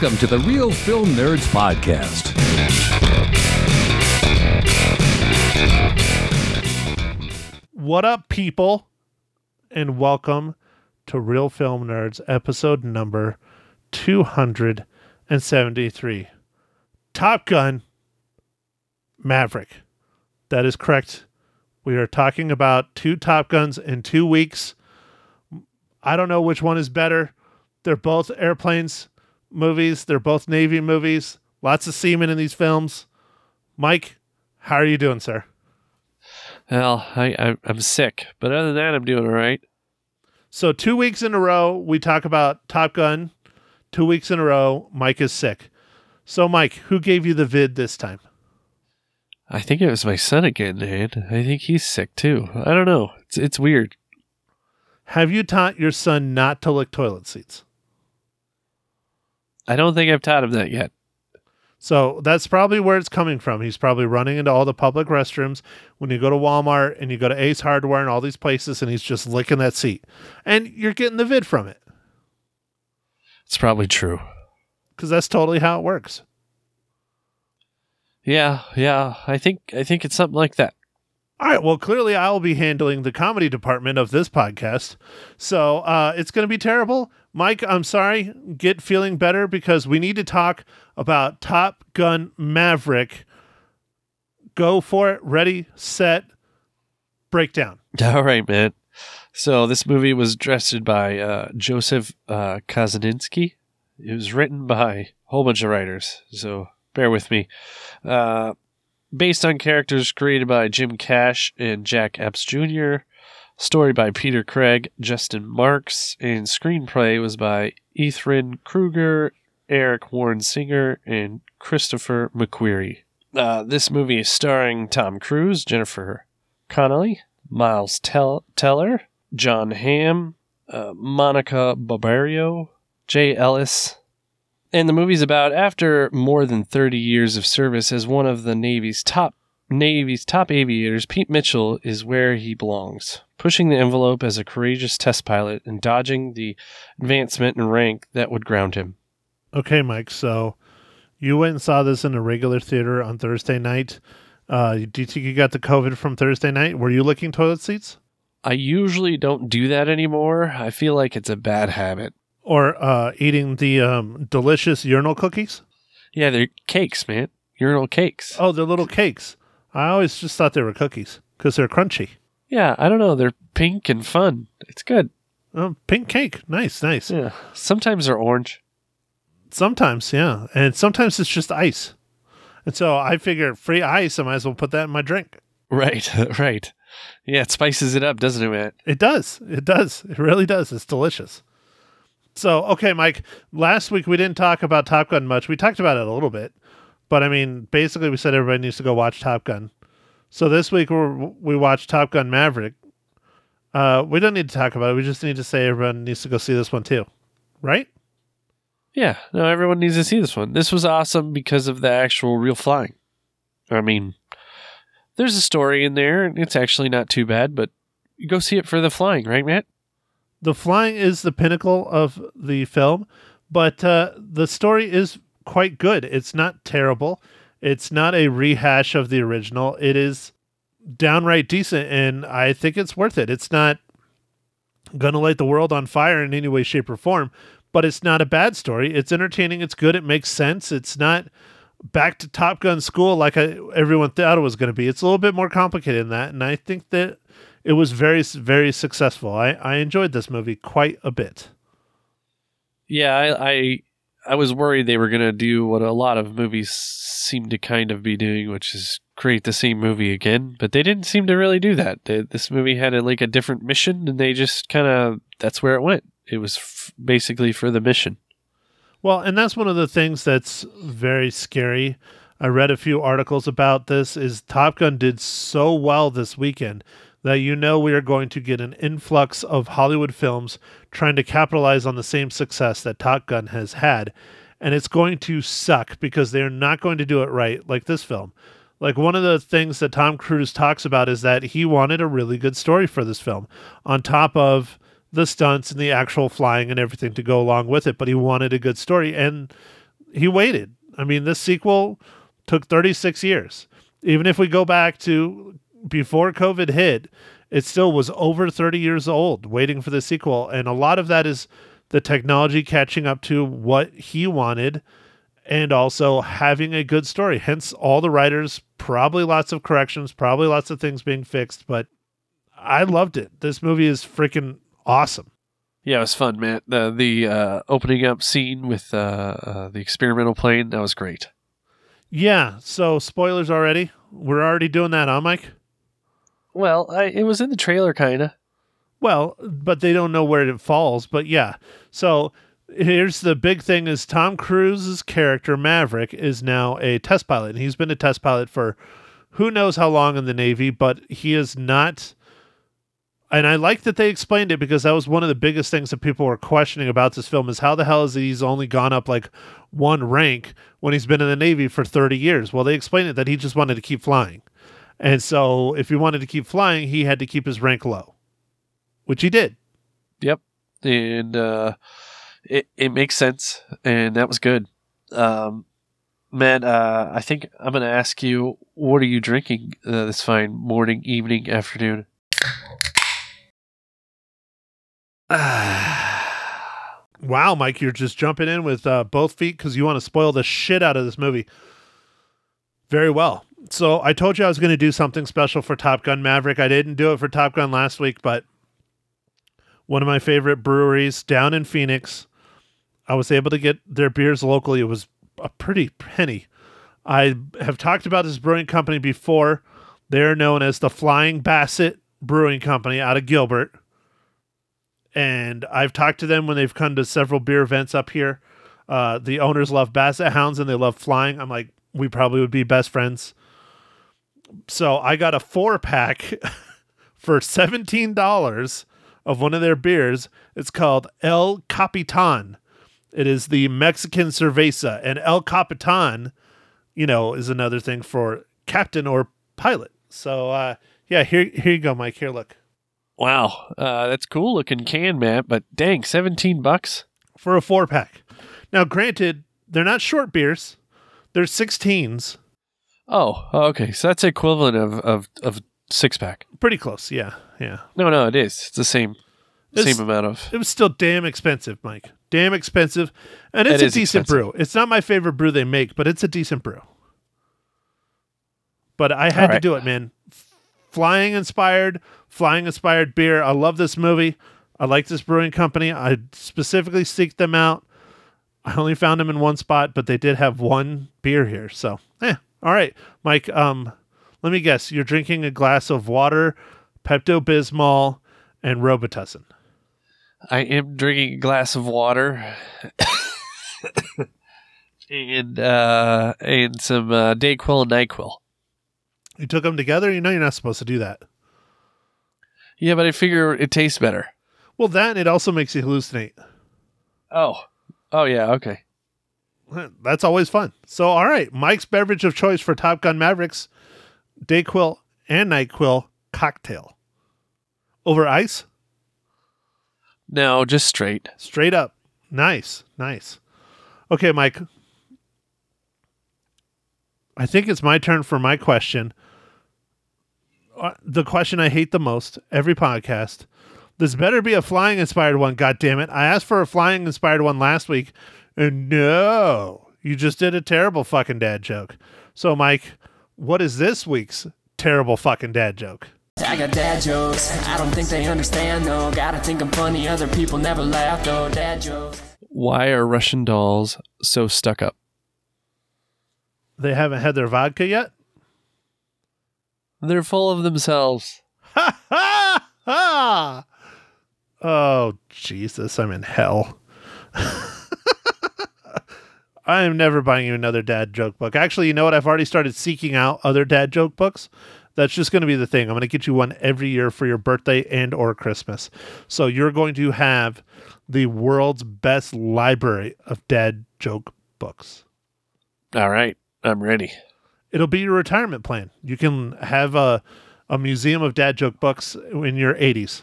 Welcome to the Real Film Nerds Podcast. What up, people? And welcome to Real Film Nerds, episode number 273 Top Gun Maverick. That is correct. We are talking about two Top Guns in two weeks. I don't know which one is better. They're both airplanes movies, they're both Navy movies. Lots of seamen in these films. Mike, how are you doing, sir? Well, I, I I'm sick, but other than that, I'm doing all right. So two weeks in a row, we talk about Top Gun. Two weeks in a row, Mike is sick. So, Mike, who gave you the vid this time? I think it was my son again, man. I think he's sick too. I don't know. It's it's weird. Have you taught your son not to lick toilet seats? I don't think I've taught him that yet. So that's probably where it's coming from. He's probably running into all the public restrooms when you go to Walmart and you go to Ace Hardware and all these places, and he's just licking that seat. And you're getting the vid from it It's probably true. because that's totally how it works. Yeah, yeah. I think I think it's something like that. All right. Well, clearly I'll be handling the comedy department of this podcast. So uh, it's going to be terrible. Mike, I'm sorry. Get feeling better because we need to talk about Top Gun Maverick. Go for it. Ready, set, breakdown. All right, man. So this movie was directed by uh, Joseph uh. It was written by a whole bunch of writers, so bear with me. Uh, based on characters created by Jim Cash and Jack Epps Jr. Story by Peter Craig, Justin Marks, and screenplay was by Ehren Kruger, Eric Warren Singer, and Christopher McQuarrie. Uh, this movie is starring Tom Cruise, Jennifer Connelly, Miles Tell- Teller, Jon Hamm, uh, Monica Barbaro, Jay Ellis. And the movie's about after more than 30 years of service as one of the Navy's top Navy's top aviators, Pete Mitchell is where he belongs, pushing the envelope as a courageous test pilot and dodging the advancement in rank that would ground him. Okay, Mike. So you went and saw this in a regular theater on Thursday night. Uh, do you think you got the COVID from Thursday night? Were you licking toilet seats? I usually don't do that anymore. I feel like it's a bad habit. Or uh, eating the um, delicious urinal cookies? Yeah, they're cakes, man. Urinal cakes. Oh, they're little cakes. I always just thought they were cookies because they're crunchy. Yeah, I don't know. They're pink and fun. It's good. Oh, pink cake. Nice, nice. Yeah. Sometimes they're orange. Sometimes, yeah. And sometimes it's just ice. And so I figure free ice, I might as well put that in my drink. Right, right. Yeah, it spices it up, doesn't it, Matt? It does. It does. It really does. It's delicious. So, okay, Mike, last week we didn't talk about Top Gun much. We talked about it a little bit. But I mean, basically, we said everybody needs to go watch Top Gun. So this week we're, we watched Top Gun Maverick. Uh, we don't need to talk about it. We just need to say everyone needs to go see this one too, right? Yeah, no, everyone needs to see this one. This was awesome because of the actual real flying. I mean, there's a story in there, and it's actually not too bad, but you go see it for the flying, right, Matt? The flying is the pinnacle of the film, but uh, the story is quite good. It's not terrible. It's not a rehash of the original. It is downright decent, and I think it's worth it. It's not going to light the world on fire in any way, shape, or form, but it's not a bad story. It's entertaining. It's good. It makes sense. It's not back to Top Gun school like I, everyone thought it was going to be. It's a little bit more complicated than that, and I think that it was very, very successful. I, I enjoyed this movie quite a bit. Yeah, I, I I was worried they were going to do what a lot of movies seem to kind of be doing, which is create the same movie again. But they didn't seem to really do that. They, this movie had a, like a different mission, and they just kind of that's where it went. It was f- basically for the mission. Well, and that's one of the things that's very scary. I read a few articles about this. Is Top Gun did so well this weekend that you know we are going to get an influx of Hollywood films trying to capitalize on the same success that Top Gun has had. And it's going to suck because they're not going to do it right like this film. Like one of the things that Tom Cruise talks about is that he wanted a really good story for this film on top of the stunts and the actual flying and everything to go along with it, but he wanted a good story and he waited. I mean, this sequel took 36 years. Even if we go back to before COVID hit, it still was over 30 years old waiting for the sequel. And a lot of that is the technology catching up to what he wanted and also having a good story. Hence, all the writers, probably lots of corrections, probably lots of things being fixed, but I loved it. This movie is freaking awesome. Yeah, it was fun, man. The the uh, opening up scene with uh, uh, the experimental plane that was great. Yeah. So spoilers already. We're already doing that, huh, Mike? Well, I, it was in the trailer, kind of. Well, but they don't know where it falls. But yeah. So here's the big thing: is Tom Cruise's character Maverick is now a test pilot, and he's been a test pilot for who knows how long in the Navy, but he is not and I like that they explained it because that was one of the biggest things that people were questioning about this film is how the hell is he's only gone up like one rank when he's been in the Navy for 30 years? Well, they explained it that he just wanted to keep flying. And so if he wanted to keep flying, he had to keep his rank low, which he did. Yep. And uh, it, it makes sense. And that was good. Um, man, uh, I think I'm going to ask you, what are you drinking uh, this fine morning, evening, afternoon? wow, Mike, you're just jumping in with uh, both feet because you want to spoil the shit out of this movie. Very well. So I told you I was going to do something special for Top Gun Maverick. I didn't do it for Top Gun last week, but one of my favorite breweries down in Phoenix, I was able to get their beers locally. It was a pretty penny. I have talked about this brewing company before. They're known as the Flying Basset Brewing Company out of Gilbert and I've talked to them when they've come to several beer events up here. Uh, the owners love basset hounds and they love flying. I'm like, we probably would be best friends. So I got a four pack for seventeen dollars of one of their beers. It's called El Capitan. It is the Mexican cerveza, and El Capitan, you know, is another thing for captain or pilot. So uh, yeah, here here you go, Mike. Here, look. Wow, uh, that's cool looking can, man. But dang, seventeen bucks for a four pack. Now, granted, they're not short beers; they're sixteens. Oh, okay. So that's equivalent of of, of six pack. Pretty close, yeah, yeah. No, no, it is. It's the same it's, same amount of. It was still damn expensive, Mike. Damn expensive, and it's it a decent expensive. brew. It's not my favorite brew they make, but it's a decent brew. But I had right. to do it, man. Flying inspired, flying inspired beer. I love this movie. I like this brewing company. I specifically seeked them out. I only found them in one spot, but they did have one beer here. So, eh, all right, Mike. Um, let me guess. You're drinking a glass of water, Pepto Bismol, and Robitussin. I am drinking a glass of water, and uh, and some uh, Dayquil and Nyquil. You took them together. You know you're not supposed to do that. Yeah, but I figure it tastes better. Well, that and it also makes you hallucinate. Oh, oh yeah, okay. That's always fun. So, all right, Mike's beverage of choice for Top Gun Mavericks: Dayquil and Nyquil cocktail. Over ice? No, just straight. Straight up. Nice, nice. Okay, Mike. I think it's my turn for my question. Uh, the question I hate the most every podcast. This better be a flying inspired one. God damn it! I asked for a flying inspired one last week, no, you just did a terrible fucking dad joke. So, Mike, what is this week's terrible fucking dad joke? I got dad jokes. I don't think they understand though. Gotta think I'm funny. Other people never laugh though. Dad jokes. Why are Russian dolls so stuck up? They haven't had their vodka yet. They're full of themselves. Ha ha ha! Oh, Jesus, I'm in hell. I am never buying you another dad joke book. Actually, you know what? I've already started seeking out other dad joke books. That's just going to be the thing. I'm going to get you one every year for your birthday and or Christmas. So you're going to have the world's best library of dad joke books. All right, I'm ready it'll be your retirement plan. You can have a a museum of dad joke books in your 80s.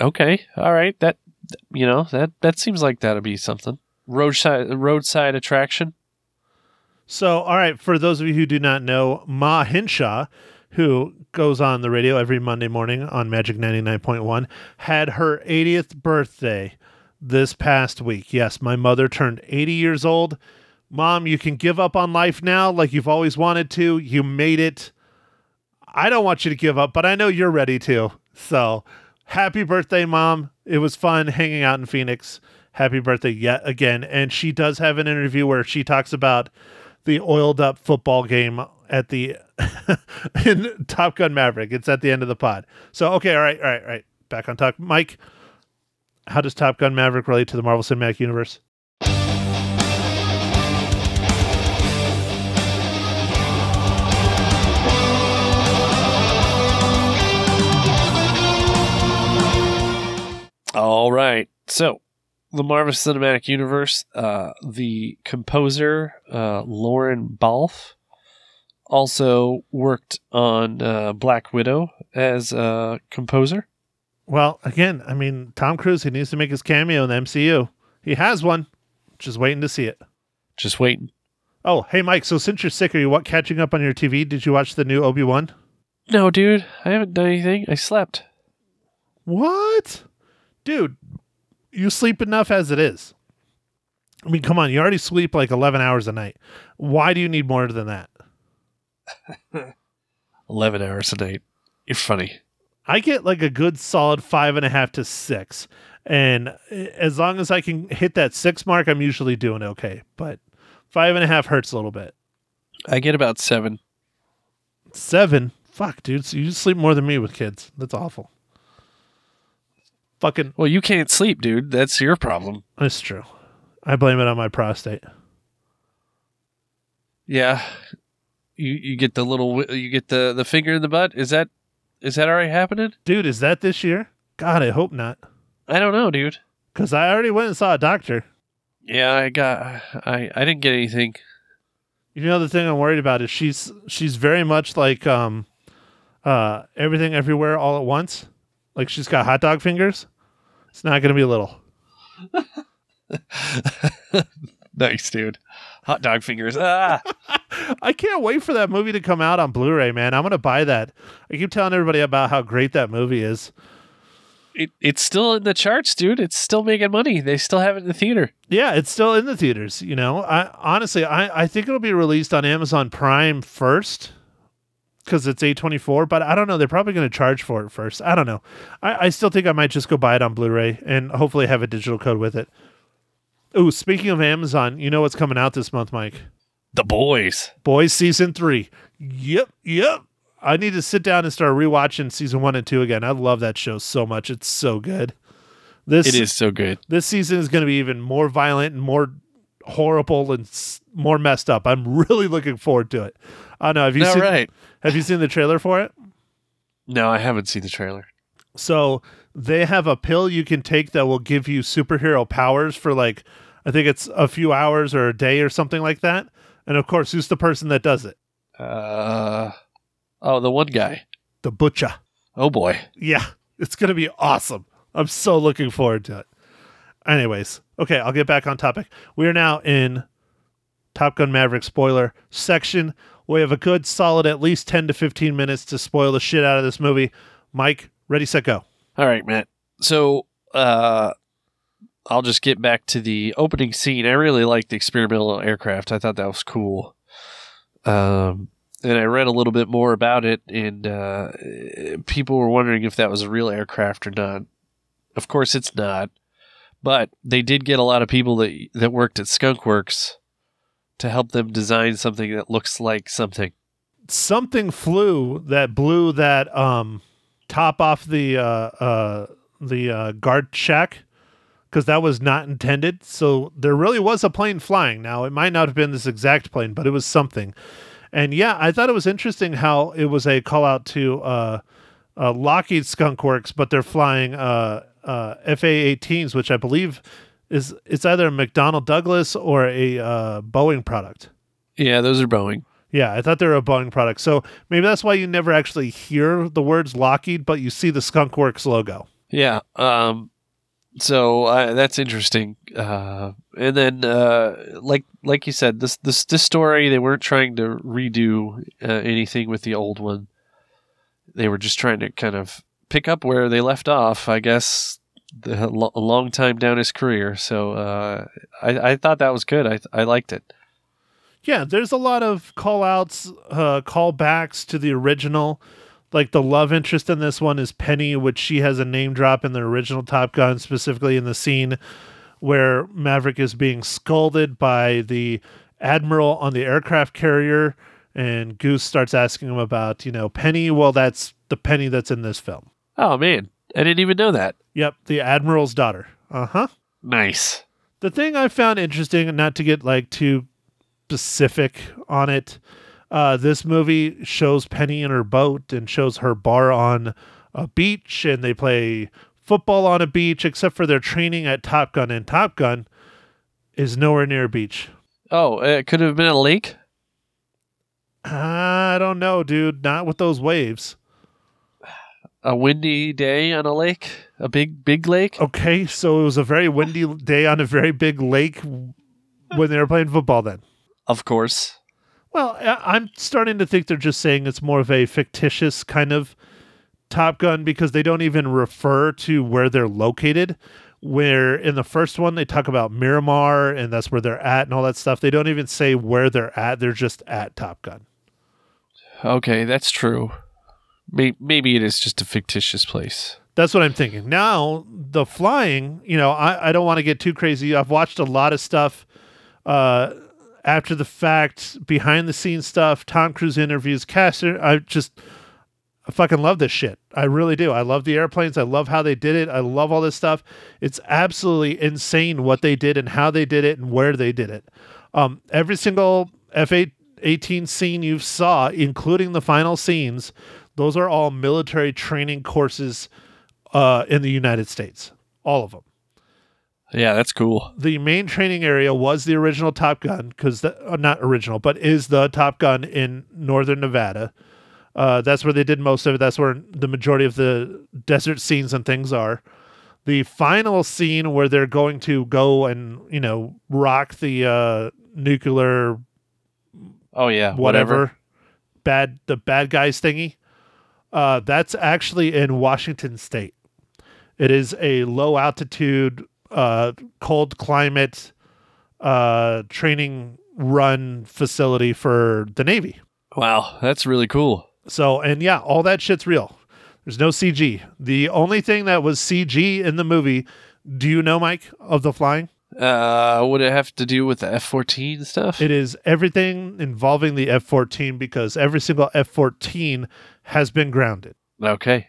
Okay, all right. That you know that that seems like that'll be something. Roadside roadside attraction. So, all right, for those of you who do not know, Ma Hinshaw, who goes on the radio every Monday morning on Magic 99.1, had her 80th birthday this past week. Yes, my mother turned 80 years old. Mom, you can give up on life now like you've always wanted to. You made it. I don't want you to give up, but I know you're ready to. So, happy birthday, Mom. It was fun hanging out in Phoenix. Happy birthday yet again. And she does have an interview where she talks about the oiled up football game at the in Top Gun Maverick. It's at the end of the pod. So okay, all right, all right, all right. Back on talk. Mike, how does Top Gun Maverick relate to the Marvel Cinematic Universe? All right. So, the Marvel Cinematic Universe, uh, the composer, uh, Lorne Balfe, also worked on uh, Black Widow as a composer. Well, again, I mean, Tom Cruise, he needs to make his cameo in the MCU. He has one. Just waiting to see it. Just waiting. Oh, hey, Mike. So since you're sick, are you what catching up on your TV? Did you watch the new Obi Wan? No, dude, I haven't done anything. I slept. What? Dude, you sleep enough as it is. I mean, come on, you already sleep like 11 hours a night. Why do you need more than that? 11 hours a night. You're funny. I get like a good solid five and a half to six. And eh, as long as I can hit that six mark, I'm usually doing okay. But five and a half hurts a little bit. I get about seven. Seven? Fuck, dude. So you sleep more than me with kids. That's awful. Fucking, Well, you can't sleep, dude. That's your problem. that's true. I blame it on my prostate. Yeah. You you get the little you get the the finger in the butt. Is that is that already happening? Dude, is that this year? God, I hope not. I don't know, dude. Because I already went and saw a doctor. Yeah, I got I I didn't get anything. You know the thing I'm worried about is she's she's very much like um uh everything everywhere all at once. Like she's got hot dog fingers. It's not gonna be little. nice, dude. Hot dog fingers. Ah. I can't wait for that movie to come out on Blu-ray, man. I'm gonna buy that. I keep telling everybody about how great that movie is. it, it's still in the charts, dude. It's still making money. They still have it in the theater. Yeah, it's still in the theaters. You know, I honestly, I I think it'll be released on Amazon Prime first because it's A24. But I don't know. They're probably going to charge for it first. I don't know. I, I still think I might just go buy it on Blu-ray and hopefully have a digital code with it. Ooh, speaking of Amazon, you know what's coming out this month, Mike? The boys. Boys season three. Yep, yep. I need to sit down and start rewatching season one and two again. I love that show so much. It's so good. This It is so good. this season is going to be even more violent and more horrible and s- more messed up. I'm really looking forward to it. I don't know. Have you All seen? right. Have you seen the trailer for it? No, I haven't seen the trailer. So they have a pill you can take that will give you superhero powers for like, I think it's a few hours or a day or something like that. And of course, who's the person that does it? Uh oh, the one guy. The butcher. Oh boy. Yeah, it's going to be awesome. I'm so looking forward to it. Anyways, okay, I'll get back on topic. We are now in Top Gun Maverick spoiler section. We have a good solid at least 10 to 15 minutes to spoil the shit out of this movie. Mike, ready, set, go. All right, Matt. So, uh, I'll just get back to the opening scene. I really liked the experimental aircraft. I thought that was cool. Um, and I read a little bit more about it, and uh, people were wondering if that was a real aircraft or not. Of course, it's not. But they did get a lot of people that that worked at Skunkworks to help them design something that looks like something. Something flew that blew that um, top off the uh, uh, the uh, guard shack because that was not intended. So there really was a plane flying. Now it might not have been this exact plane, but it was something. And yeah, I thought it was interesting how it was a call out to uh, uh, Lockheed Skunk Works, but they're flying uh, uh, FA-18s, which I believe is it's either a McDonnell Douglas or a uh, Boeing product. Yeah, those are Boeing. Yeah, I thought they were a Boeing product. So maybe that's why you never actually hear the words Lockheed, but you see the Skunk Works logo. Yeah. Um, so uh, that's interesting. Uh, and then, uh, like like you said, this this this story they weren't trying to redo uh, anything with the old one. They were just trying to kind of pick up where they left off. I guess a long time down his career. So uh, I I thought that was good. I I liked it. Yeah, there's a lot of call outs, uh, callbacks to the original. Like the love interest in this one is Penny, which she has a name drop in the original Top Gun, specifically in the scene where Maverick is being scolded by the admiral on the aircraft carrier, and Goose starts asking him about, you know, Penny. Well, that's the Penny that's in this film. Oh man, I didn't even know that. Yep, the admiral's daughter. Uh huh. Nice. The thing I found interesting, not to get like too specific on it, uh, this movie shows Penny in her boat and shows her bar on a beach, and they play football on a beach, except for their training at Top Gun. And Top Gun is nowhere near a beach. Oh, it could have been a lake. I don't know, dude. Not with those waves. A windy day on a lake, a big big lake. Okay, so it was a very windy day on a very big lake when they were playing football. Then, Of course. well, I'm starting to think they're just saying it's more of a fictitious kind of Top Gun because they don't even refer to where they're located. Where in the first one they talk about Miramar and that's where they're at and all that stuff. They don't even say where they're at. They're just at Top Gun. Okay, that's true. May- Maybe it is just a fictitious place. That's what I'm thinking. Now, the flying, you know, I, I don't want to get too crazy. I've watched a lot of stuff uh, after the fact, behind the scenes stuff, Tom Cruise interviews, caster. I just, I fucking love this shit. I really do. I love the airplanes. I love how they did it. I love all this stuff. It's absolutely insane what they did and how they did it and where they did it. Um, every single F8 18 scene you've saw, including the final scenes, those are all military training courses uh, in the United States. All of them. Yeah, that's cool. The main training area was the original Top Gun, because uh, not original, but is the Top Gun in northern Nevada. Uh, that's where they did most of it. That's where the majority of the desert scenes and things are. The final scene where they're going to go and you know rock the uh, nuclear Oh yeah, whatever, bad the bad guys thingy. Uh, that's actually in Washington State. It is a low altitude, uh, cold climate uh, training run facility for the Navy. Wow, that's really cool. So, and yeah, all that shit's real. There's no CG. The only thing that was CG in the movie, do you know, Mike, of the flying? Uh, would it have to do with the F fourteen stuff? It is everything involving the F 14 because every single F 14 has been grounded. okay.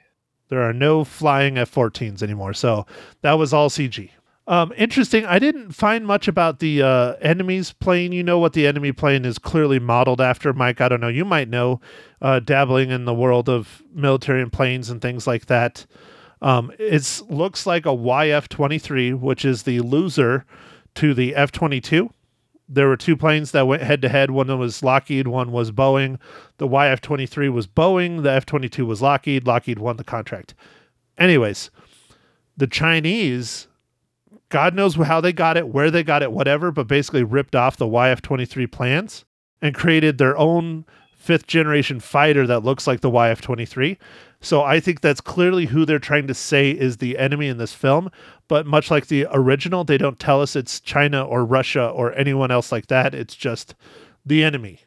There are no flying F 14s anymore. So that was all CG. Um, interesting. I didn't find much about the uh, enemy's plane. You know what the enemy plane is clearly modeled after, Mike. I don't know. You might know, uh, dabbling in the world of military and planes and things like that. Um, it looks like a YF 23, which is the loser to the F 22. There were two planes that went head to head. One was Lockheed, one was Boeing. The YF 23 was Boeing, the F 22 was Lockheed. Lockheed won the contract. Anyways, the Chinese, God knows how they got it, where they got it, whatever, but basically ripped off the YF 23 plans and created their own fifth generation fighter that looks like the YF 23. So I think that's clearly who they're trying to say is the enemy in this film. But much like the original, they don't tell us it's China or Russia or anyone else like that. It's just the enemy.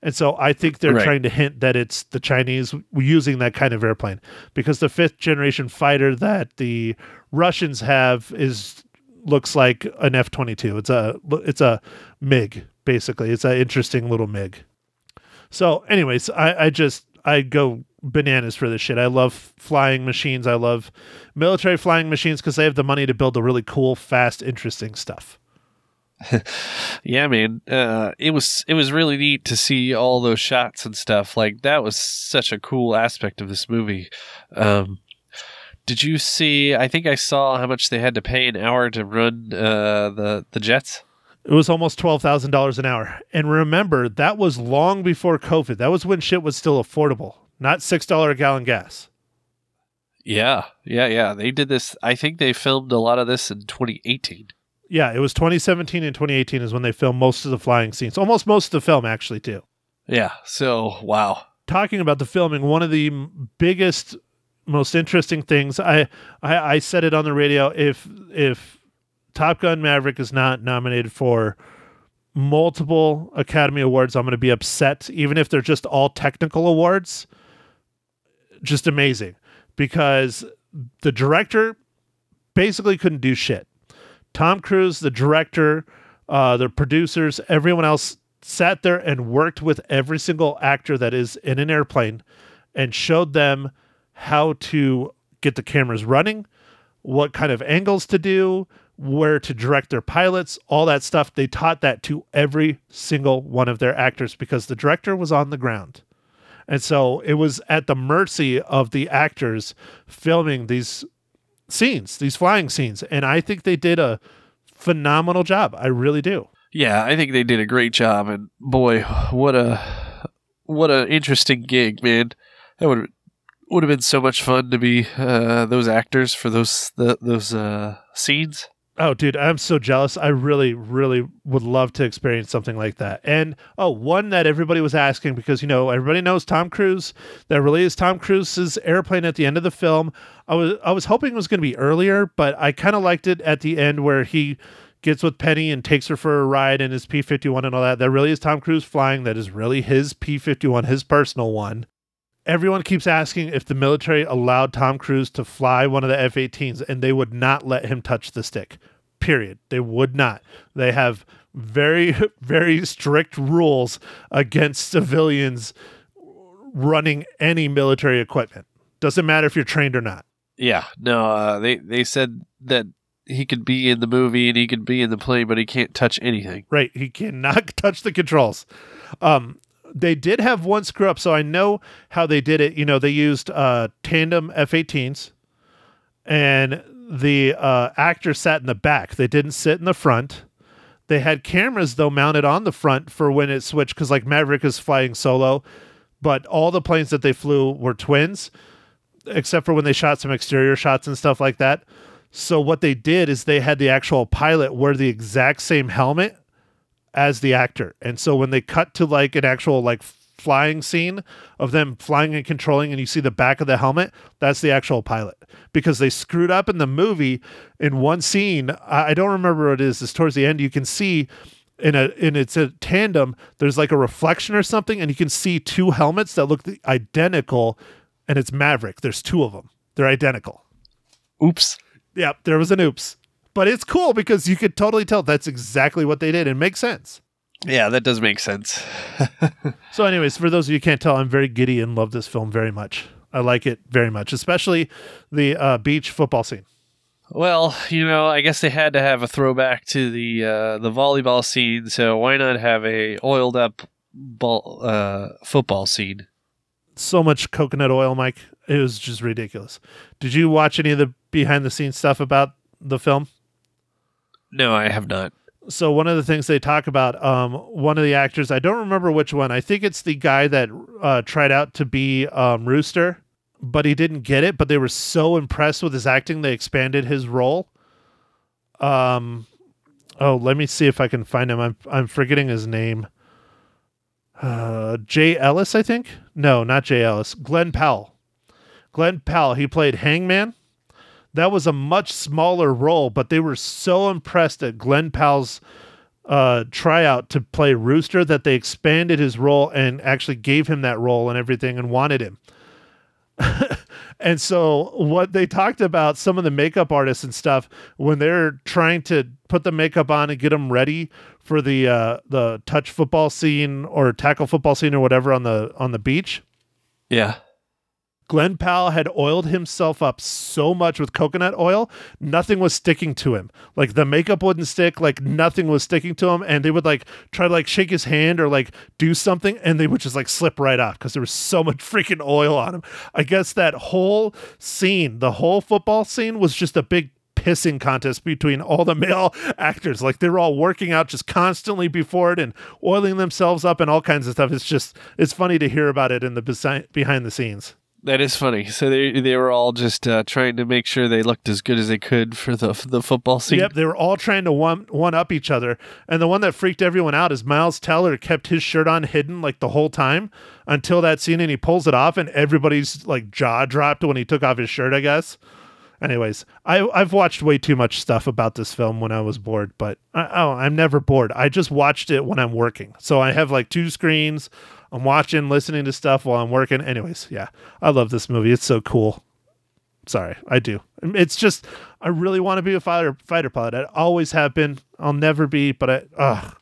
And so I think they're Right. trying to hint that it's the Chinese using that kind of airplane because the fifth generation fighter that the Russians have is looks like an F twenty two. It's a it's a MiG basically. It's an interesting little MiG. So, anyways, I, I just I go bananas for this shit. I love flying machines. I love military flying machines because they have the money to build the really cool, fast, interesting stuff. Yeah, man. Uh, it was it was really neat to see all those shots and stuff. Like that was such a cool aspect of this movie. Um, did you see? I think I saw how much they had to pay an hour to run uh, the the jets. It was almost twelve thousand dollars an hour. And remember, that was long before COVID. That was when shit was still affordable, not six dollar a gallon gas. Yeah, yeah, yeah. They did this. I think they filmed a lot of this in 2018. Yeah, it was 2017 and 2018 is when they filmed most of the flying scenes. Almost most of the film, actually, too. Yeah. So wow. Talking about the filming, one of the biggest, most interesting things I, I I said it on the radio. If if Top Gun Maverick is not nominated for multiple Academy Awards, I'm going to be upset. Even if they're just all technical awards, just amazing because the director basically couldn't do shit. Tom Cruise, the director, uh, the producers, everyone else sat there and worked with every single actor that is in an airplane and showed them how to get the cameras running, what kind of angles to do, where to direct their pilots, all that stuff. They taught that to every single one of their actors because the director was on the ground. And so it was at the mercy of the actors filming these scenes, these flying scenes. And I think they did a phenomenal job. I really do. Yeah, I think they did a great job. And boy, what a what a interesting gig, man. That would would have been so much fun to be uh, those actors for those the, those uh, scenes. Oh, dude, I'm so jealous. I really, really would love to experience something like that. And oh, one that everybody was asking because you know everybody knows Tom Cruise. That really is Tom Cruise's airplane at the end of the film. I was I was hoping it was going to be earlier, but I kind of liked it at the end where he gets with Penny and takes her for a ride in his P51 and all that. That really is Tom Cruise flying. That is really his P51, his personal one everyone keeps asking if the military allowed Tom Cruise to fly one of the F 18s, and they would not let him touch the stick. Period. They would not. They have very, very strict rules against civilians running any military equipment. Doesn't matter if you're trained or not. Yeah, no, uh, they they said that he could be in the movie and he could be in the plane, but he can't touch anything. Right. He cannot touch the controls. Um, they did have one screw up, so I know how they did it. You know, they used uh, tandem F-18s, and the uh, actor sat in the back. They didn't sit in the front. They had cameras though mounted on the front for when it switched, because like Maverick is flying solo, but all the planes that they flew were twins, except for when they shot some exterior shots and stuff like that. So what they did is they had the actual pilot wear the exact same helmet as the actor. And so when they cut to like an actual like flying scene of them flying and controlling and you see the back of the helmet, that's the actual pilot. Because they screwed up in the movie in one scene. I, don't remember what it is. It's towards the end. You can see in a in it's a tandem, there's like a reflection or something, and you can see two helmets that look identical, and it's Maverick. There's two of them. They're identical. Oops. Yep, there was an oops. But it's cool because you could totally tell that's exactly what they did. It makes sense. Yeah, that does make sense. So, anyways, for those of you who can't tell, I'm very giddy and love this film very much. I like it very much, especially the uh, beach football scene. well, you know, I guess they had to have a throwback to the uh, the volleyball scene, so why not have a oiled up ball uh, football scene? So much coconut oil, Mike. It was just ridiculous. Did you watch any of the behind the scenes stuff about the film? No, I have not. so one of the things they talk about um one of the actors i don't remember which one i think it's the guy that uh tried out to be um rooster but he didn't get it but they were so impressed with his acting they expanded his role. Um oh let me see if i can find him. I'm i'm forgetting his name. Uh jay ellis i think? No not jay ellis. Glenn powell. Glenn powell he played hangman that was a much smaller role, but they were so impressed at Glenn Powell's uh, tryout to play Rooster that they expanded his role and actually gave him that role and everything and wanted him. and so what they talked about some of the makeup artists and stuff when they're trying to put the makeup on and get them ready for the uh, the touch football scene or tackle football scene or whatever on the on the beach Yeah. Glenn Powell had oiled himself up so much with coconut oil, nothing was sticking to him. Like the makeup wouldn't stick, like nothing was sticking to him. And they would like try to like shake his hand or like do something, and they would just like slip right off because there was so much freaking oil on him. I guess that whole scene, the whole football scene, was just a big pissing contest between all the male actors. Like they were all working out just constantly before it and oiling themselves up and all kinds of stuff. It's just it's funny to hear about it in the besi- behind the scenes. That is funny. So they they were all just uh, trying to make sure they looked as good as they could for the the football scene. Yep, they were all trying to one one up each other, and the one that freaked everyone out is Miles Teller kept his shirt on hidden like the whole time until that scene, and he pulls it off, and everybody's like jaw dropped when he took off his shirt. I guess. Anyways, I I've watched way too much stuff about this film when I was bored, but I, oh, I'm never bored. I just watched it when I'm working, so I have like two screens. I'm watching, listening to stuff while I'm working. Anyways, yeah, I love this movie. It's so cool. Sorry, I do. It's just I really want to be a fighter fighter pilot. I always have been. I'll never be, but I ugh.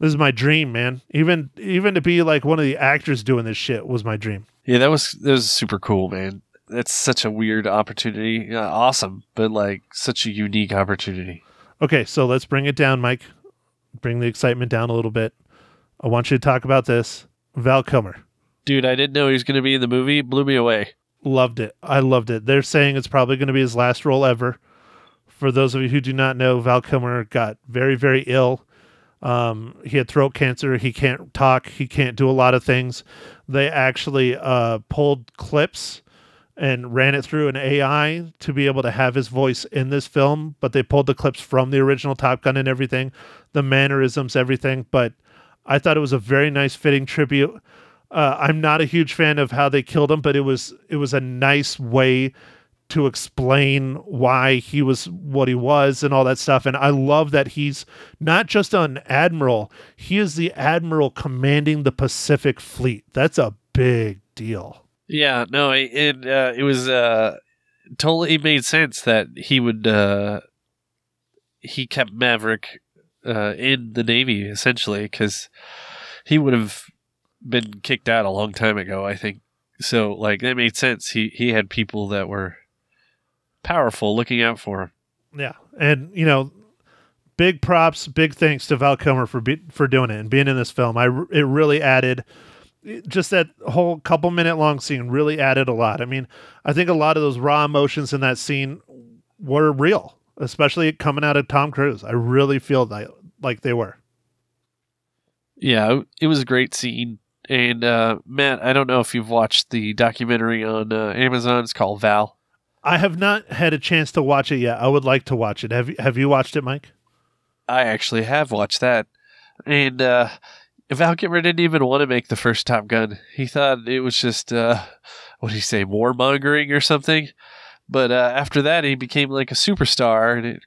This is my dream, man. Even even to be like one of the actors doing this shit was my dream. Yeah, that was that was super cool, man. That's such a weird opportunity. Yeah, awesome, but like such a unique opportunity. Okay, so let's bring it down, Mike. Bring the excitement down a little bit. I want you to talk about this. Val Kilmer. Dude, I didn't know he was going to be in the movie. Blew me away. Loved it. I loved it. They're saying it's probably going to be his last role ever. For those of you who do not know, Val Kilmer got very, very ill. Um, he had throat cancer. He can't talk. He can't do a lot of things. They actually uh, pulled clips and ran it through an AI to be able to have his voice in this film. But they pulled the clips from the original Top Gun and everything, the mannerisms, everything. But I thought it was a very nice, fitting tribute. Uh, I'm not a huge fan of how they killed him, but it was it was a nice way to explain why he was what he was and all that stuff. And I love that he's not just an admiral; he is the admiral commanding the Pacific Fleet. That's a big deal. Yeah, no, it uh, it was uh, totally made sense that he would uh, he kept Maverick uh, in the Navy essentially because he would have been kicked out a long time ago. I think so. Like that made sense. He he had people that were powerful looking out for him. Yeah, and you know, big props, big thanks to Val Kilmer for be, for doing it and being in this film. I it really added. Just that whole couple minute long scene really added a lot. I mean, I think a lot of those raw emotions in that scene were real especially coming out of Tom Cruise. I really feel that like they were. Yeah, it was a great scene. And uh, Matt, I don't know if you've watched the documentary on uh, Amazon. It's called Val. I have not had a chance to watch it yet. I would like to watch it. Have you, have you watched it, Mike? I actually have watched that. And uh, Val Kilmer didn't even want to make the first Top Gun. He thought it was just, uh, what do you say, warmongering or something. But uh, after that, he became like a superstar, and it,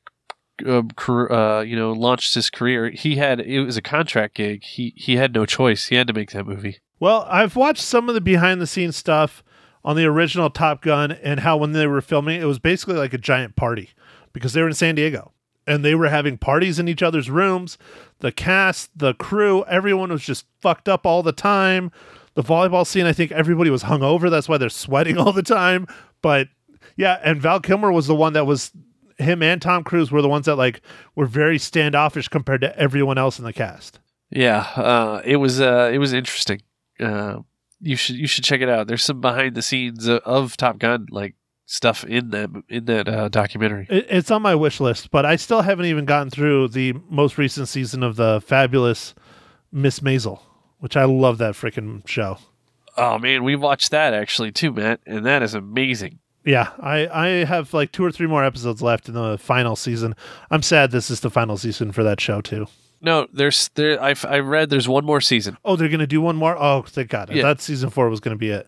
uh, uh, you know, launched his career. He had it was a contract gig. He he had no choice. He had to make that movie. Well, I've watched some of the behind the scenes stuff on the original Top Gun, and how when they were filming, it was basically like a giant party because they were in San Diego and they were having parties in each other's rooms. The cast, the crew, everyone was just fucked up all the time. The volleyball scene, I think everybody was hungover. That's why they're sweating all the time. But yeah, and Val Kilmer was the one that was him and Tom Cruise were the ones that like were very standoffish compared to everyone else in the cast. Yeah, uh, it was uh, it was interesting. Uh, you should you should check it out. There's some behind the scenes of, of Top Gun like stuff in that in that uh, documentary. It, it's on my wish list, but I still haven't even gotten through the most recent season of the fabulous Miss Maisel, which I love that freaking show. Oh man, we watched that actually too, Matt, and that is amazing. Yeah, I, I have like two or three more episodes left in the final season. I'm sad this is the final season for that show too. No, there's there. I I read there's one more season. Oh, they're gonna do one more. Oh, thank God! I Yeah. thought season four was gonna be it.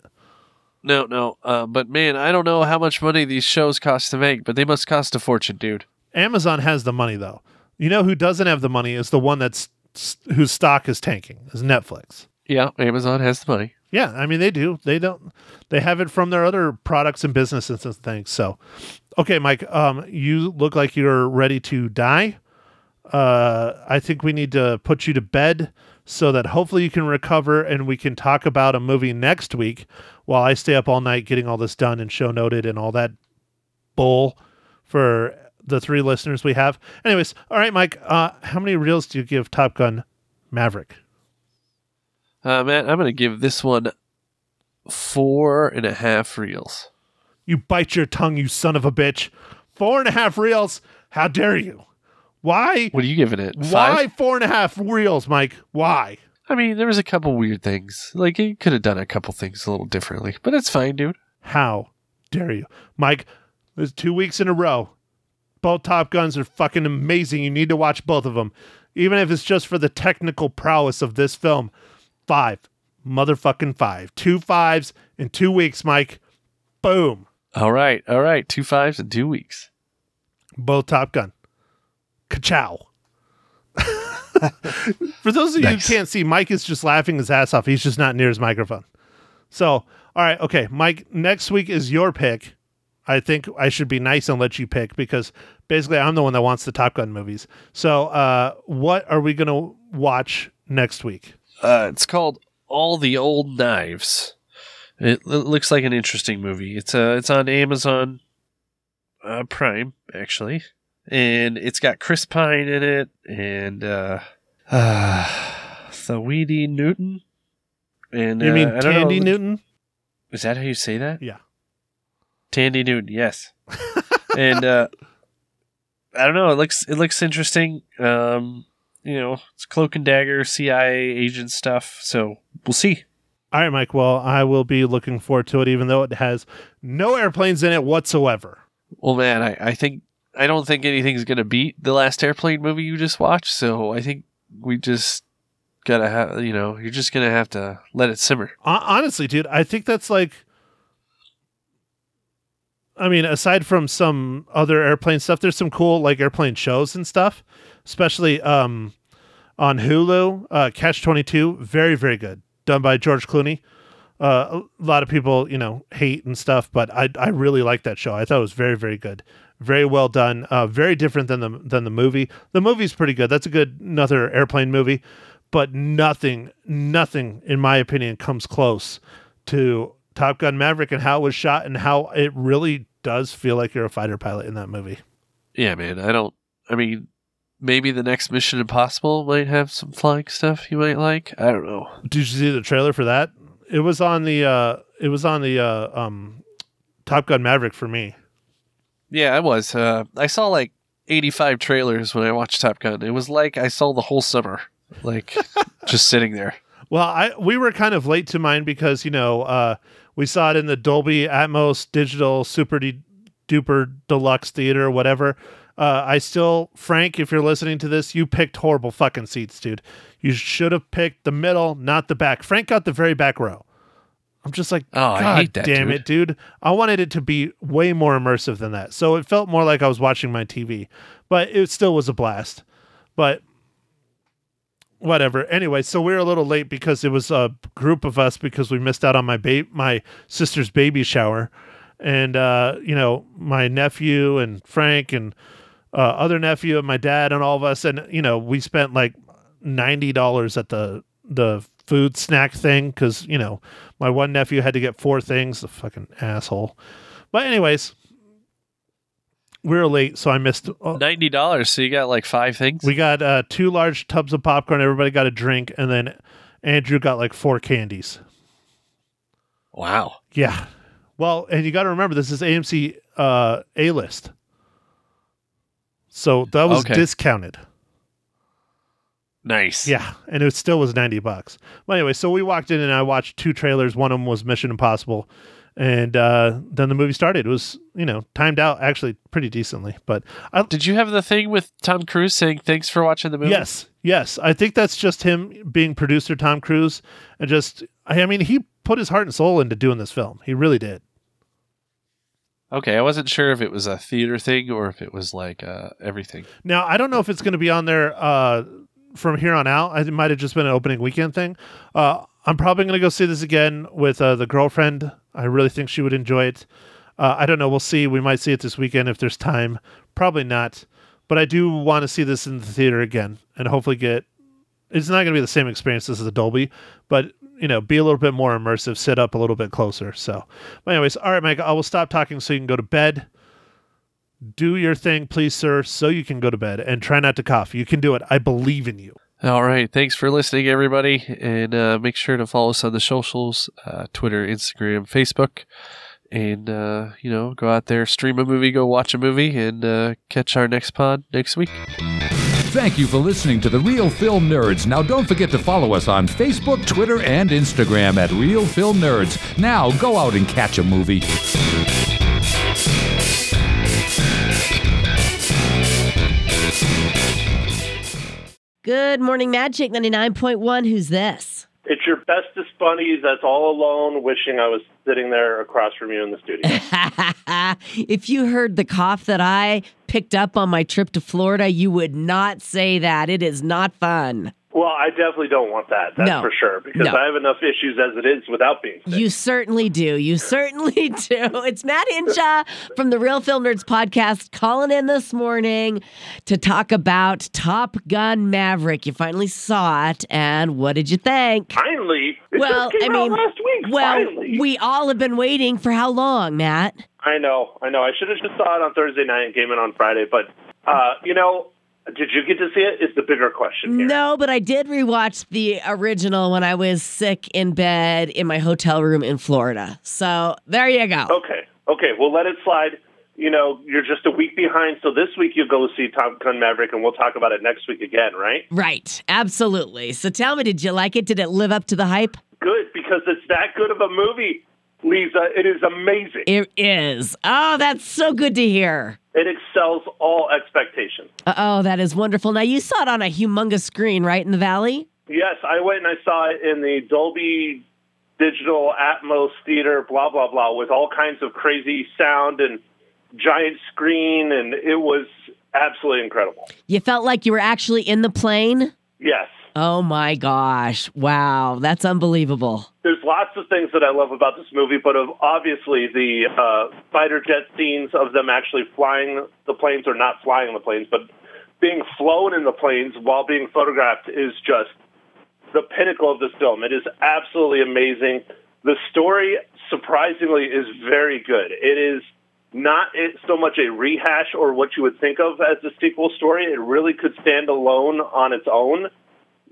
No, no. Uh, but man, I don't know how much money these shows cost to make, but they must cost a fortune, dude. Amazon has the money though. You know who doesn't have the money is the one that's whose stock is tanking is Netflix. Yeah, Amazon has the money. Yeah, I mean they do. They don't. They have it from their other products and businesses and things. So, okay, Mike, um, you look like you're ready to die. Uh, I think we need to put you to bed so that hopefully you can recover and we can talk about a movie next week while I stay up all night getting all this done and show noted and all that bull for the three listeners we have. Anyways, all right, Mike. Uh, how many reels do you give Top Gun Maverick? Uh, Matt, I'm going to give this one four and a half reels. You bite your tongue, you son of a bitch. Four and a half reels. How dare you? Why? What are you giving it? Why Five? four and a half reels, Mike? Why? I mean, there was a couple weird things. Like he could have done a couple things a little differently, but it's fine, dude. How dare you, Mike? There's two weeks in a row. Both Top Guns are fucking amazing. You need to watch both of them, even if it's just for the technical prowess of this film. Five, motherfucking five, two fives in two weeks, Mike. Boom. All right, all right. Two fives in two weeks. Both Top Gun. Ka-chow. For those of you Nice. who can't see, Mike is just laughing his ass off. He's just not near his microphone. So, all right, okay, Mike. Next week is your pick. I think I should be nice and let you pick because basically I'm the one that wants the Top Gun movies. So, uh, what are we gonna watch next week? Uh, it's called All the Old Knives. It, it looks like an interesting movie. It's uh, it's on Amazon uh, Prime actually, and it's got Chris Pine in it and uh, uh Newton. And You uh, mean I don't know- Thandie Newton? Is that how you say that? Yeah. Thandie Newton, yes. and uh I don't know, it looks it looks interesting. Um, you know, it's cloak and dagger, CIA agent stuff, so we'll see. All right, Mike. Well, I will be looking forward to it, even though it has no airplanes in it whatsoever. Well man, I, I think I don't think anything's gonna beat the last airplane movie you just watched, so I think we just gotta have you know, you're just gonna have to let it simmer. Honestly, dude, I think that's like. I mean, aside from some other airplane stuff, there's some cool like airplane shows and stuff, especially um, on Hulu. Uh, Catch Twenty Two, very very good, done by George Clooney. Uh, a lot of people, you know, hate and stuff, but I I really like that show. I thought it was very very good, very well done. Uh, very different than the than the movie. The movie's pretty good. That's a good another airplane movie, but nothing nothing in my opinion comes close to Top Gun Maverick and how it was shot and how it really does feel like you're a fighter pilot in that movie. Yeah, man. I don't I mean maybe the next Mission Impossible might have some flying stuff you might like. I don't know. Did you see the trailer for that? It was on the uh it was on the uh um Top Gun Maverick for me. Yeah, I was. Uh, I saw like 85 trailers when I watched Top Gun. It was like I saw the whole summer, like just sitting there. Well, I we were kind of late to mine because you know uh, we saw it in the Dolby Atmos digital super de- duper deluxe theater whatever. Uh, I still, Frank, if you're listening to this, you picked horrible fucking seats, dude. You should have picked the middle, not the back. Frank got the very back row. I'm just like, Oh, I God hate that, damn dude." it, dude. I wanted it to be way more immersive than that. So it felt more like I was watching my TV, but it still was a blast. But whatever. Anyway, so we were a little late because it was a group of us because we missed out on my ba- my sister's baby shower, and uh, you know my nephew and Frank and uh, other nephew and my dad and all of us, and you know we spent like ninety dollars at the the food snack thing because you know my one nephew had to get four things. The fucking asshole. But anyways. We were late, so I missed. uh, $90, so you got like five things? we got uh, two large tubs of popcorn. Everybody got a drink, and then Andrew got like four candies. wow. Yeah. Well, and you got to remember this is AMC uh, A list, so that was Okay. discounted. Nice. Yeah, and it still was ninety bucks. But anyway, so we walked in and I watched two trailers. One of them was Mission Impossible, and uh, then the movie started. It was you know timed out actually pretty decently, but I, Did you have the thing with Tom Cruise saying thanks for watching the movie? Yes, yes. I think that's just him being producer Tom Cruise and just I mean he put his heart and soul into doing this film. He really did. Okay, I wasn't sure if it was a theater thing or if it was like uh, everything. Now, I don't know if it's going to be on there uh from here on out. It might have just been an opening weekend thing. Uh I'm probably going to go see this again with uh, the girlfriend. I really think she would enjoy it. Uh, I don't know. We'll see. We might see it this weekend if there's time. Probably not. But I do want to see this in the theater again and hopefully get. It's not going to be the same experience as the Dolby, but you know, be a little bit more immersive. Sit up a little bit closer. So, but anyways, all right, Mike. I will stop talking so you can go to bed. Do your thing, please, sir, so you can go to bed and try not to cough. You can do it. I believe in you. All right. Thanks for listening, everybody. And uh, make sure to follow us on the socials uh, Twitter, Instagram, Facebook. And, uh, you know, go out there, stream a movie, go watch a movie, and uh, catch our next pod next week. Thank you for listening to The Real Film Nerds. Now, don't forget to follow us on Facebook, Twitter, and Instagram at Real Film Nerds. Now, go out and catch a movie. Good morning, Magic 99.1. Who's this? It's your bestest buddies that's all alone, wishing I was sitting there across from you in the studio. if you heard the cough that I picked up on my trip to Florida, you would not say that. It is not fun. Well, I definitely don't want that. That's No. for sure because No. I have enough issues as it is without being sick. You certainly do. You certainly do. It's Matt Hinshaw from the Real Film Nerds podcast calling in this morning to talk about Top Gun Maverick. You finally saw it, and what did you think? Finally, it well, I mean, last week. well, Finally. we all have been waiting for how long, Matt? I know, I know. I should have just saw it on Thursday night and came in on Friday, but uh, you know, did you get to see it? Is the bigger question here. No, but I did rewatch the original when I was sick in bed in my hotel room in Florida. So there you go. Okay, okay. We'll let it slide. You know, you're just a week behind, so this week you'll go see Top Gun Maverick, and we'll talk about it next week again, right? Right, absolutely. So tell me, did you like it? Did it live up to the hype? Good, because it's that good of a movie, Lisa. It is amazing. It is. Oh, that's so good to hear. It excels all expectations. Oh, that is wonderful. Now, you saw it on a humongous screen, right, in the Valley? Yes, I went and I saw it in the Dolby Digital Atmos Theater, blah, blah, blah, with all kinds of crazy sound and giant screen, and it was absolutely incredible. You felt like you were actually in the plane? Yes. Oh my gosh. Wow, that's unbelievable. There's lots of things that I love about this movie, but obviously the uh, fighter jet scenes of them actually flying the planes or not flying the planes, but being flown in the planes while being photographed is just the pinnacle of this film. It is absolutely amazing. The story, surprisingly, is very good. It is not so much a rehash or what you would think of as a sequel story. It really could stand alone on its own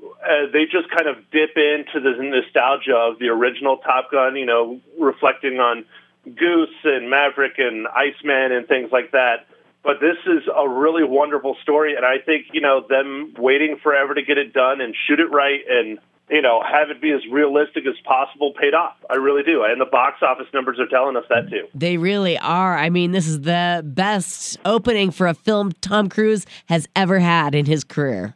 uh, they just kind of dip into the nostalgia of the original Top Gun, you know, reflecting on Goose and Maverick and Iceman and things like that. But this is a really wonderful story, and I think you know them waiting forever to get it done and shoot it right and you know have it be as realistic as possible paid off. I really do, and the box office numbers are telling us that too. They really are. I mean, this is the best opening for a film Tom Cruise has ever had in his career.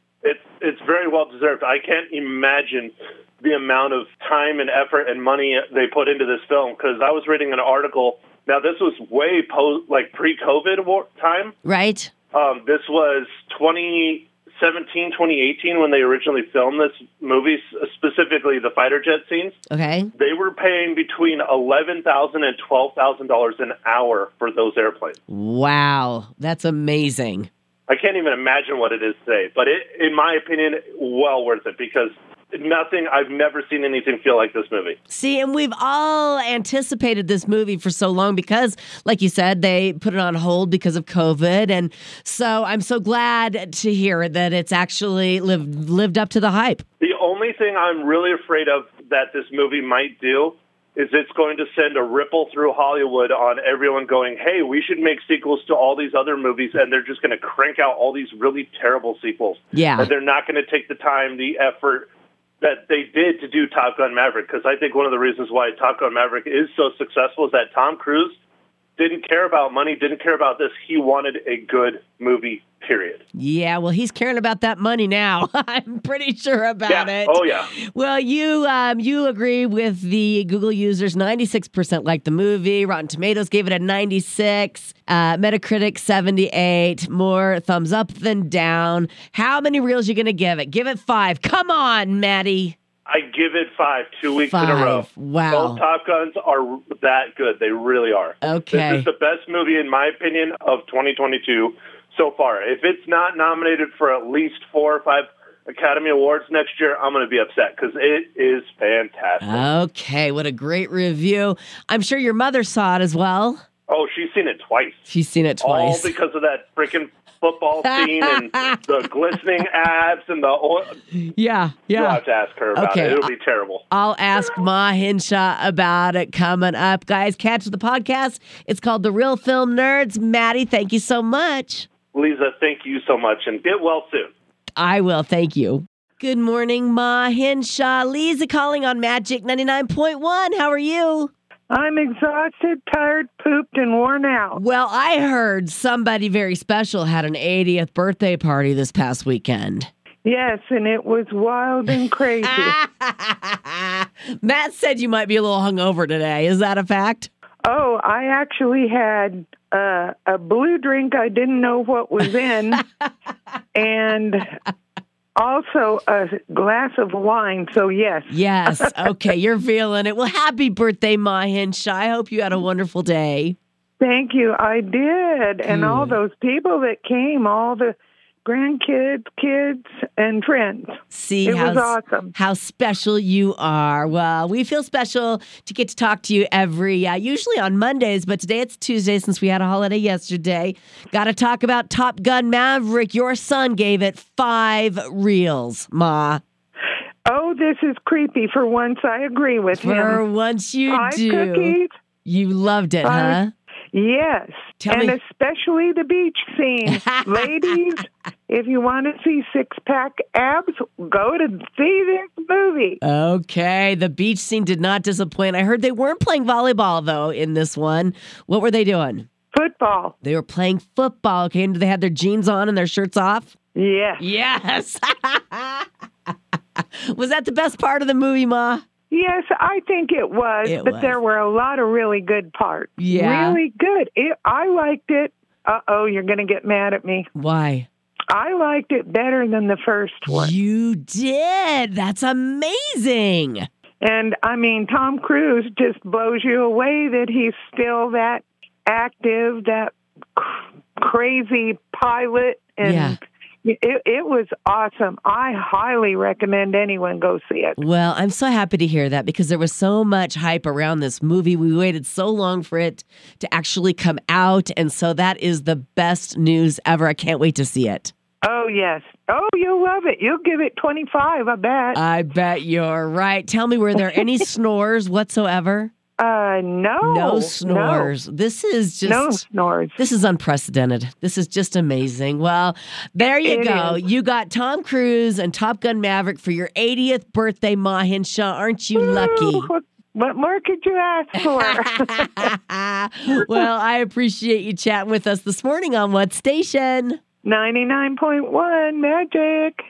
Very well deserved. I can't imagine the amount of time and effort and money they put into this film because I was reading an article. Now this was way post like pre-COVID war- time. Right? Um, this was 2017, 2018 when they originally filmed this movie, specifically the fighter jet scenes. Okay. They were paying between eleven thousand and twelve thousand dollars an hour for those airplanes. Wow. That's amazing. I can't even imagine what it is today, but it, in my opinion, well worth it because nothing. I've never seen anything feel like this movie. See, and we've all anticipated this movie for so long because, like you said, they put it on hold because of COVID. And so I'm so glad to hear that it's actually lived, lived up to the hype. The only thing I'm really afraid of that this movie might do is it's going to send a ripple through Hollywood on everyone going, hey, we should make sequels to all these other movies, and they're just going to crank out all these really terrible sequels. Yeah. And they're not going to take the time, the effort that they did to do Top Gun Maverick, because I think one of the reasons why Top Gun Maverick is so successful is that Tom Cruise didn't care about money, didn't care about this. He wanted a good movie, period. Yeah, well, he's caring about that money now. I'm pretty sure about Yeah. it. Oh, yeah. Well, you um, you agree with the Google users. 96% liked the movie. Rotten Tomatoes gave it a 96. Uh, Metacritic 78. More thumbs up than down. How many reels you gonna give it? Give it five. Come on, Maddie. I give it five, two weeks in a row. Wow. Both Top Guns are that good. They really are. Okay. This is the best movie, in my opinion, of 2022 so far. If it's not nominated for at least four or five Academy Awards next year, I'm going to be upset because it is fantastic. Okay, what a great review. I'm sure your mother saw it as well. oh, she's seen it twice. She's seen it All twice. because of that freaking football scene and the glistening abs and the oil. yeah, You'll yeah. have to ask her about Okay. it. It'll be terrible. I'll ask Ma Hinshaw about it coming up. Guys, catch the podcast. It's called The Real Film Nerds. Maddie, thank you so much. Lisa, thank you so much and get well soon. I will. Thank you. Good morning, Ma Hinshaw. Lisa calling on Magic 99.1. How are you? I'm exhausted, tired, pooped, and worn out. Well, I heard somebody very special had an 80th birthday party this past weekend. Yes, and it was wild and crazy. Matt said you might be a little hungover today. Is that a fact? oh, I actually had uh, a blue drink I didn't know what was in, and also a glass of wine. So, yes. Yes. Okay, you're feeling it. Well, happy birthday, Ma Hinshaw. I hope you had a wonderful day. Thank you. I did. And all those people that came, all the grandkids, kids, and friends. See It how, was awesome. how special you are. Well, we feel special to get to talk to you every, uh, usually on Mondays, but today it's Tuesday since we had a holiday yesterday. Got to talk about Top Gun Maverick. Your son gave it five reels, Ma. Oh, this is creepy. For once, I agree with For him. For once you Five do. cookies. You loved it, huh? Yes, Tell and me- especially the beach scene. Ladies, if you want to see six pack abs, go to see this movie. Okay, the beach scene did not disappoint. I heard they weren't playing volleyball though in this one. What were they doing? Football. They were playing football. Okay, and they had their jeans on and their shirts off. Yes. Yes. was that the best part of the movie, Ma? Yes, I think it was, It but was. there were a lot of really good parts. Yeah. Really good. It, I liked it. Uh oh, you're going to get mad at me. Why? I liked it better than the first one. You did. That's amazing. And I mean, Tom Cruise just blows you away that he's still that active, that cr- crazy pilot. And Yeah. It, it was awesome. I highly recommend anyone go see it. Well, I'm so happy to hear that because there was so much hype around this movie. We waited so long for it to actually come out. And so that is the best news ever. I can't wait to see it. Oh, yes. Oh, you'll love it. You'll give it 25, I bet. I bet you're right. Tell me, were there any snores whatsoever? Uh, no. no snores. This is just. No, no snores. This is unprecedented. This is just amazing. Well, there you It go. is. You got Tom Cruise and Top Gun Maverick for your 80th birthday, Ma Hinshaw. Aren't you lucky? Ooh, what more could you ask for? well, I appreciate you chatting with us this morning on what station? 99.1 Magic.